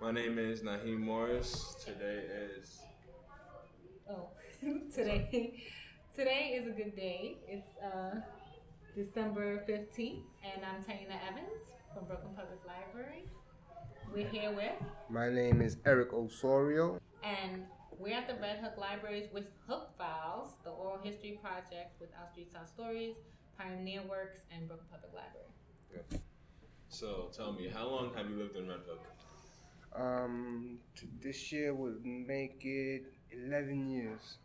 My name is Naheem Morris. Today is Oh, today, today is a good day. It's uh, December fifteenth, and I'm Taina Evans from Brooklyn Public Library. We're here with, My name is Eric Osorio. and we're at the Red Hook Libraries with Hook Files, the oral history project with Our Street South Stories, Pioneer Works, and Brooklyn Public Library. so. Tell me, how long have you lived in Red Hook? Um, t- this year would make it 11 years.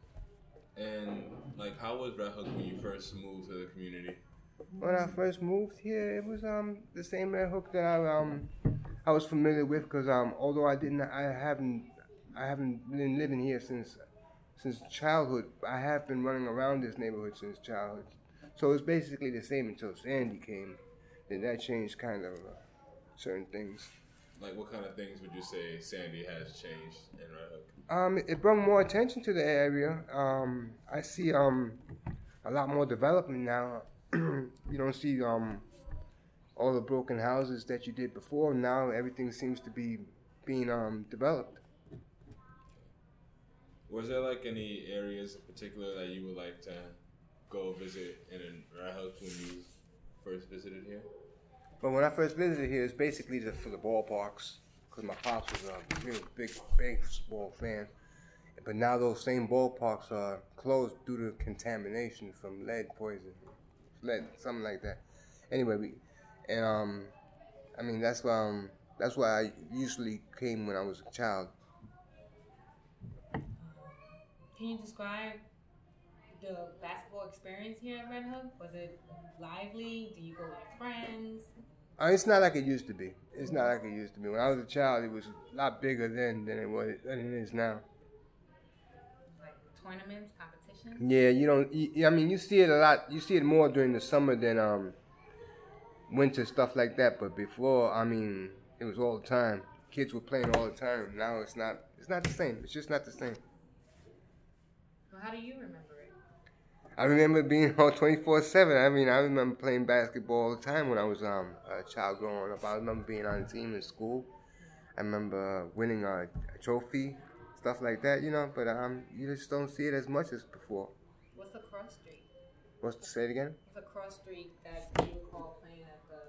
And like, how was Red Hook when you first moved to the community? When I first moved here, it was um the same Red Hook that I um I was familiar with because um although I didn't I haven't I haven't been living here since since childhood. I have been running around this neighborhood since childhood, so it's basically the same until Sandy came. Then that changed kind of uh, certain things. Like, what kind of things would you say Sandy has changed in Red Hook? Um, it brought more attention to the area. Um, I see um, a lot more development now. you don't see um, all the broken houses that you did before. Now everything seems to be being um, developed. Was there like any areas in particular that you would like to go visit in Red Hook when you first visited here? But when I first visited here, it's basically just for the ballparks because my pops was a real big baseball fan. But now those same ballparks are closed due to contamination from lead poison, lead something like that. Anyway, we, and um, I mean that's why um, that's why I usually came when I was a child. Can you describe the basketball experience here at Red Hook? Was it lively? Do you go with friends? It's not like it used to be. It's not like it used to be. When I was a child, it was a lot bigger then than it was than it is now. Like tournaments, competitions? Yeah, you don't. You, I mean, you see it a lot. You see it more during the summer than um winter stuff like that. But before, I mean, it was all the time. Kids were playing all the time. Now it's not. It's not the same. It's just not the same. Well, how do you remember? I remember being on twenty four seven. I mean, I remember playing basketball all the time when I was um a child growing up. I remember being on a team in school. I remember winning a, a trophy, stuff like that. You know, but um, you just don't see it as much as before. What's the cross street? What's to say it again? What's a cross street that you recall playing at the?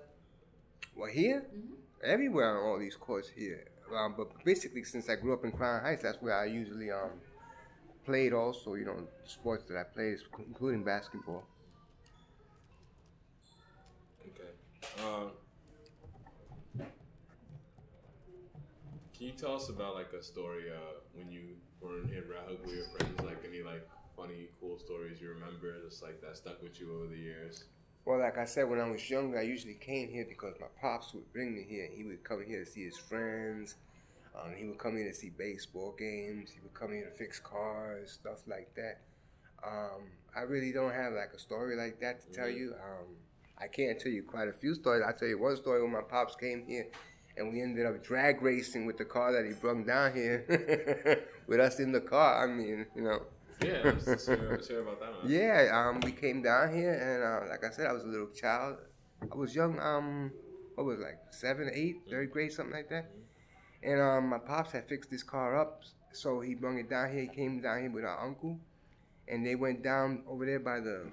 Well, here, Mhm. everywhere on all these courts here. Um, but basically, since I grew up in Crown Heights, that's where I usually um played. Also, you know, sports that I played, including basketball. Okay. Um, can you tell us about like a story uh, when you were in Red Hook with your friends? Like any like funny, cool stories you remember, just like that stuck with you over the years? Well, like I said, when I was younger, I usually came here because my pops would bring me here. He would come here to see his friends. Um, he would come here to see baseball games. He would come here to fix cars, stuff like that. Um, I really don't have like a story like that to tell Mhm. you. Um, I can't tell you quite a few stories. I'll tell you one story when my pops came here and we ended up drag racing with the car that he brought down here with us in the car. I mean, you know. Yeah, let's, let's, hear, let's hear about that one. Yeah, um, we came down here, and uh, like I said, I was a little child. I was young. Um, what was it, like seven, eight, third grade, something like that. And um, my pops had fixed this car up, so he brought it down here. He came down here with our uncle, and they went down over there by the,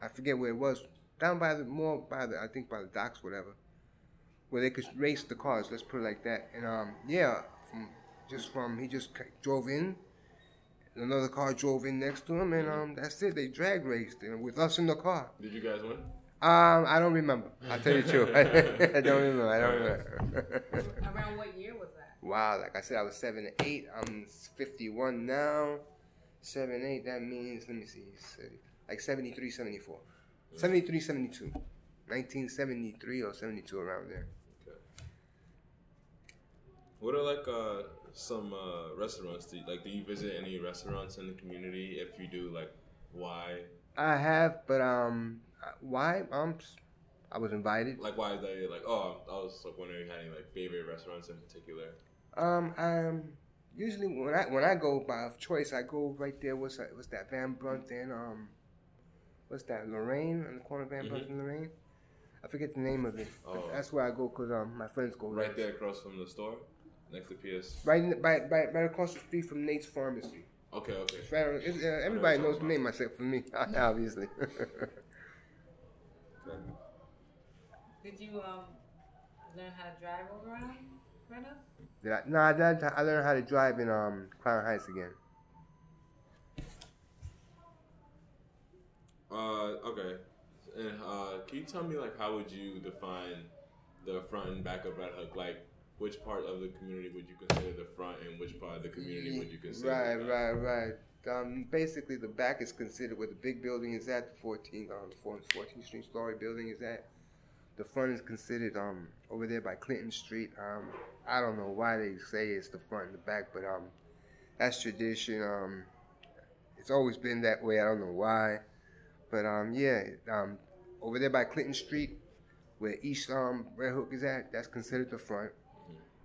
I forget where it was, down by the more by the I think by the docks, whatever, where they could race the cars. Let's put it like that. And um, yeah, from just from he just drove in. Another car drove in next to him, and um, that's it. They drag raced and with us in the car. Did you guys win? Um, I don't remember. I'll tell you the truth. I don't remember. I don't remember. Around what year was that? wow, like I said, I was seven and eight. I'm 51 now. Seven, eight. That means let me see, like 73, 74, 73, 72, 1973 or 72 around there. Okay. What are like uh, some uh, restaurants? Do you, like, do you visit any restaurants in the community? If you do, like, why? I have, but um, why? Um, I was invited. Like, why is that? Like, oh, I was like wondering if you had any like favorite restaurants in particular. Um, um, usually when I when I go by choice, I go right there. What's that? What's that? Van Brunt and um, what's that? Lorraine on the corner of Van Brunt and Lorraine. I forget the name of it. Oh. That's where I go because um, my friends go Right there. there across from the store. Next to PS. Right, in the, right, right, right across the street from Nate's Pharmacy. Okay, okay. It's right on, it's, uh, everybody knows the name except for me, obviously. Did you um learn how to drive over on Reno? Did I, no, I, did, I learned how to drive in um, Crown Heights again. Uh, okay. And uh, can you tell me like how would you define the front and back of Red Hook? Like, which part of the community would you consider the front, and which part of the community would you consider? Right, the back? right, right. Um, basically, the back is considered where the big building is at, the 14th, um, 14th Street story building is at. The front is considered um, over there by Clinton Street. Um, I don't know why they say it's the front and the back, but um, that's tradition. Um, it's always been that way. I don't know why, but um, yeah, um, over there by Clinton Street, where East um, Red Hook is at, that's considered the front.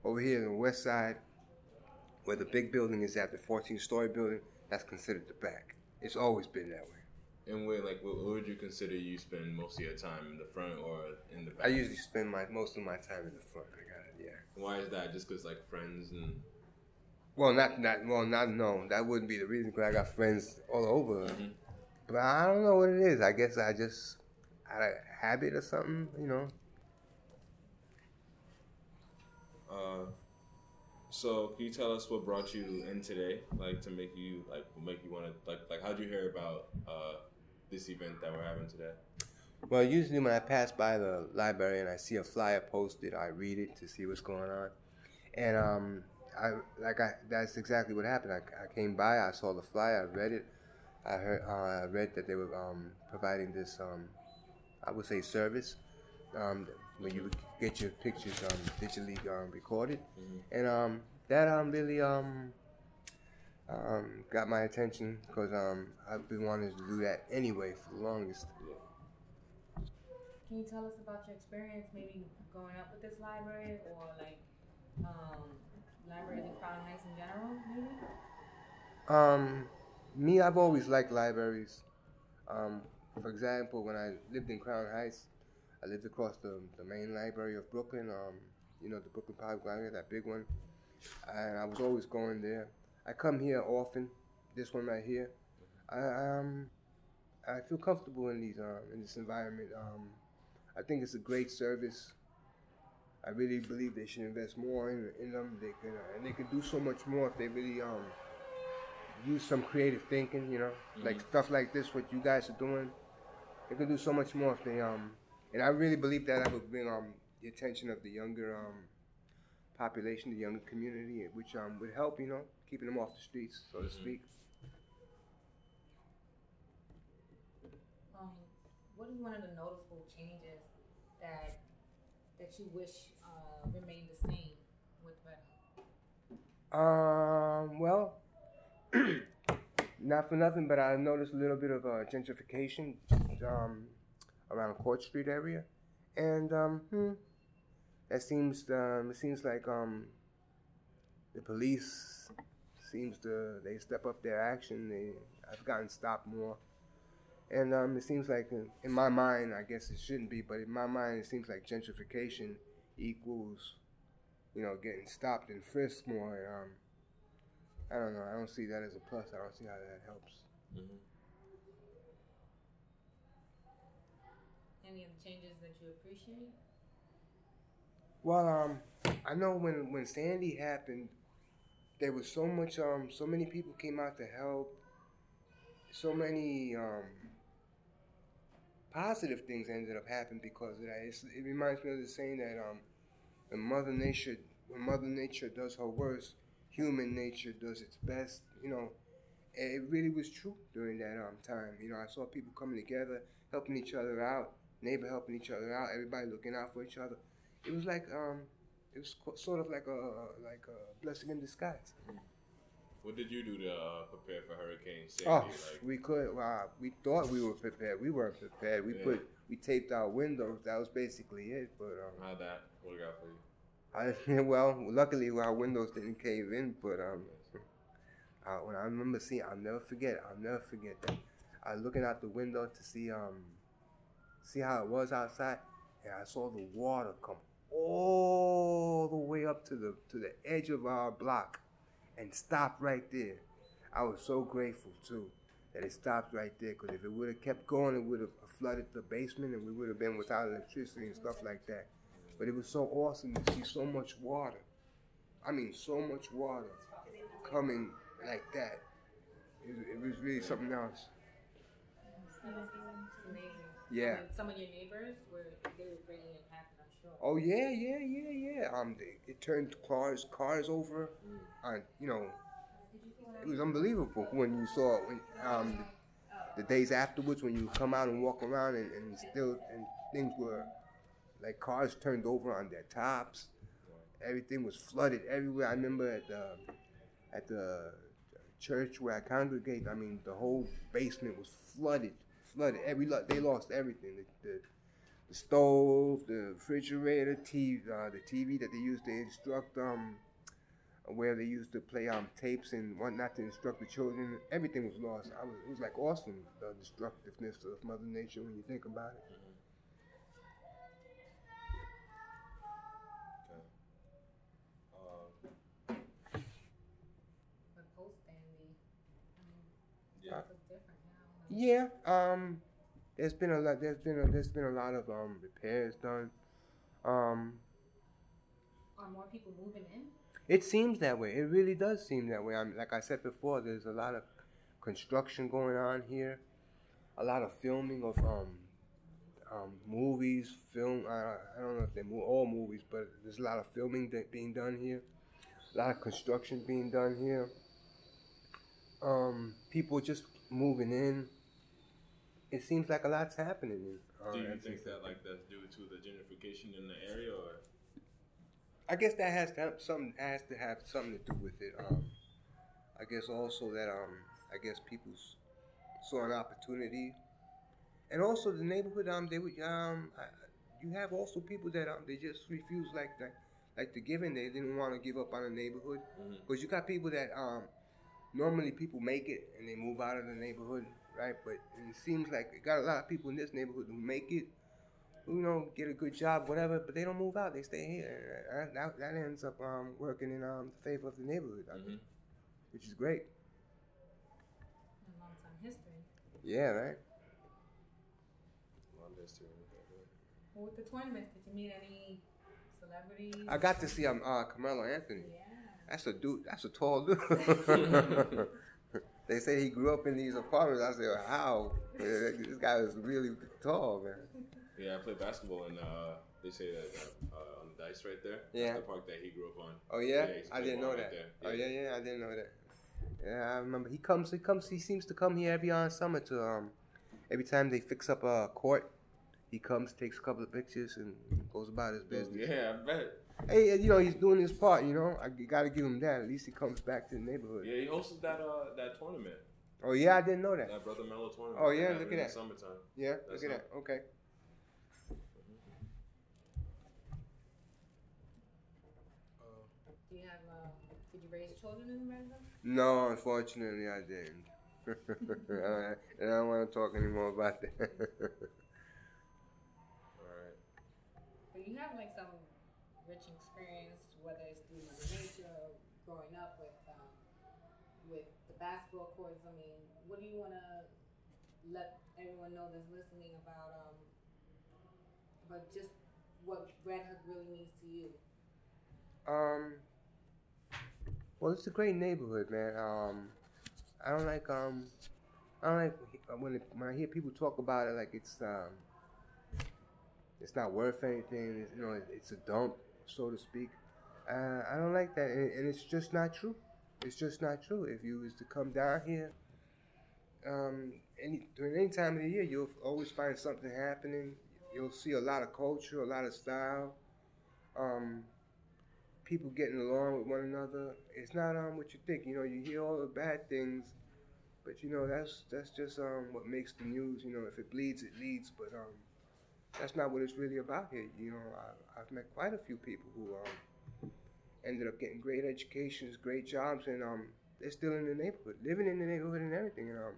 Over here on the west side, where the big building is at, the 14 story building, that's considered the back. It's always been that way. And where like what, what would you consider you spend most of your time in the front or in the back? I usually spend my most of my time in the front. I got it, yeah. Why is that? Just because like friends and Well, not not well, not no. That wouldn't be the reason because I got friends all over. Mhm. But I don't know what it is. I guess I just had a habit or something, you know. Uh, so can you tell us what brought you in today? Like to make you like make you want to like like how'd you hear about uh this event that we're having today? Well, usually when I pass by the library and I see a flyer posted, I read it to see what's going on. And um, I like I that's exactly what happened. I, I came by, I saw the flyer, I read it. I heard uh, I read that they were um, providing this um, I would say service um, where you would get your pictures um, digitally um, recorded, Mhm. and um, that um, really um, um, got my attention because um, I've been wanting to do that anyway for the longest. Can you tell us about your experience, maybe growing up with this library, or like um, libraries in Crown Heights in general, maybe? Um, me, I've always liked libraries. Um, for example, when I lived in Crown Heights, I lived across the, the main library of Brooklyn. Um, you know, the Brooklyn Public Library, that big one. And I was always going there. I come here often. This one right here. I um, I feel comfortable in these um, in this environment. Um, I think it's a great service. I really believe they should invest more in, in them. They can uh, and they can do so much more if they really um use some creative thinking, you know, like stuff like this, what you guys are doing. They can do so much more if they um, and I really believe that I would bring um the attention of the younger um population, the younger community, which um would help, you know, keeping them off the streets, so to Mhm. speak. Um, what is one of the noticeable changes that that you wish uh, remained the same with Red Um, well, not for nothing, but I noticed a little bit of uh, gentrification um, around Court Street area, and um, hmm, that seems um, it seems like um, the police seems to they step up their action. They I've gotten stopped more, and um, it seems like in, in my mind, I guess it shouldn't be, but in my mind, it seems like gentrification equals you know, getting stopped and frisked more. And, um, I don't know. I don't see that as a plus. I don't see how that helps. Mhm. Any of the changes that you appreciate? Well, um, I know when when Sandy happened, there was so much, um, so many people came out to help. So many um, positive things ended up happening because of that. It's, it reminds me of the saying that um, when Mother Nature, when Mother Nature does her worst, human nature does its best. You know, it really was true during that um time. You know, I saw people coming together, helping each other out, neighbor helping each other out, everybody looking out for each other. It was like um, it was co- sort of like a like a blessing in disguise. What did you do to uh, prepare for Hurricane Sandy? Oh, like, we could. Wow, we thought we were prepared. We weren't prepared. We Yeah. put we taped our windows. That was basically it. But um, how that work out for you? I well, luckily our windows didn't cave in. But um, uh, when I remember seeing, I'll never forget. I'll never forget that. I was looking out the window to see um, see how it was outside, and I saw the water come all the way up to the to the edge of our block and stopped right there. I was so grateful too that it stopped right there because if it would have kept going, it would have flooded the basement and we would have been without electricity and stuff like that. But it was so awesome to see so much water. I mean, so much water coming like that. It, it was really something else. Yeah. Some of your neighbors were they were I'm sure. Oh yeah, yeah, yeah, yeah. Um, they, it turned cars cars over. and you know, it was unbelievable when you saw when um the, the days afterwards when you come out and walk around and, and still and things were like cars turned over on their tops. Everything was flooded everywhere. I remember at the at the church where I congregate. I mean, the whole basement was flooded, flooded. Every they lost everything. The, the, the stove, the refrigerator, TV, uh, the TV that they used to instruct um where they used to play um tapes and whatnot to instruct the children. Everything was lost. I was, it was like awesome the destructiveness of Mother Nature when you think about it. Okay. Uh, But post Sandy, I mean, yeah. different now. Yeah, um, there's been a lot. There's been a, there's been a lot of um repairs done. Um, Are more people moving in? it seems that way. It really does seem that way. I'm like I said before. There's a lot of construction going on here. A lot of filming of um, um movies. Film. I, I don't know if they're mo- all movies, but there's a lot of filming that being done here. A lot of construction being done here. Um, people just moving in. It seems like a lot's happening. Do you think that like that's due to the gentrification in the area, or I guess that has to have something has to have something to do with it. Um, I guess also that um, I guess people saw an opportunity, and also the neighborhood. Um, they would um, I, you have also people that um, they just refuse like that, like the giving. They didn't want to give up on the neighborhood because you got people that um, normally people make it and they move out of the neighborhood, right? But it seems like it got a lot of people in this neighborhood who make it who, you know, get a good job, whatever, but they don't move out. They stay here. And that, that ends up um, working in um, favor of the neighborhood, I think, which is great. A long time history. Yeah, right? Long history. Well, with the tournaments, did you meet any celebrities? I got to see um, uh, Carmelo Anthony. Yeah. That's a dude. That's a tall dude. they say he grew up in these apartments. I said, how? This guy is really tall, man. Yeah, I played basketball, and uh, they say that uh, on the dice right there. Yeah. That's the park that he grew up on. Oh yeah, to I didn't know right that. there. Oh yeah, yeah, I didn't know that. Yeah, I remember he comes. He comes. He seems to come here every uh, summer to um. Every time they fix up a court, he comes, takes a couple of pictures, and goes about his business. Yeah, I bet. Hey, you know he's doing his part. You know, I got to give him that. At least he comes back to the neighborhood. Yeah, he hosted that uh that tournament, Oh yeah, I didn't know that. that Brother Mello tournament. Oh, yeah, look at in that. Summertime. Yeah, That's look at that. Okay. Do you have? Uh, did you raise children in America? No, unfortunately, I didn't. and I don't want to talk anymore about that. All right. But you have like some rich experience, whether it's through Mother Nature, or growing up with um, with the basketball courts. I mean, what do you want to let everyone know that's listening about um, about just what Red Hook really means to you? Um. Well, it's a great neighborhood, man. Um, I don't like um, I don't like when it, when I hear people talk about it like it's um, it's not worth anything. It's, you know, it's a dump, so to speak. Uh, I don't like that, and, and it's just not true. It's just not true. If you was to come down here, um, any during any time of the year, you'll always find something happening. You'll see a lot of culture, a lot of style. Um, people getting along with one another. It's not um what you think. You know, you hear all the bad things, but you know that's that's just um what makes the news. You know, if it bleeds, it leads. But um, that's not what it's really about here. You know, I, have met quite a few people who um, ended up getting great educations, great jobs, and um, they're still in the neighborhood, living in the neighborhood and everything. And, um,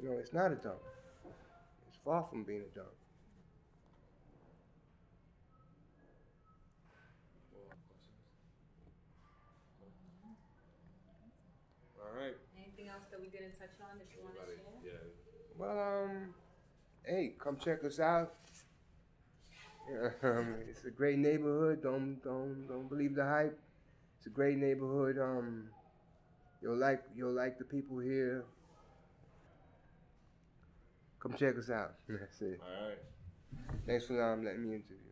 you know, it's not a dump. It's far from being a dump. All right. Anything else that we didn't touch on that you want to share? Yeah. Well, um, hey, come check us out. Um, it's a great neighborhood. Don't don't don't believe the hype. It's a great neighborhood. Um, you'll like you'll like the people here. Come check us out. That's it. All right. Thanks for um, letting me interview. Thank you. Yeah.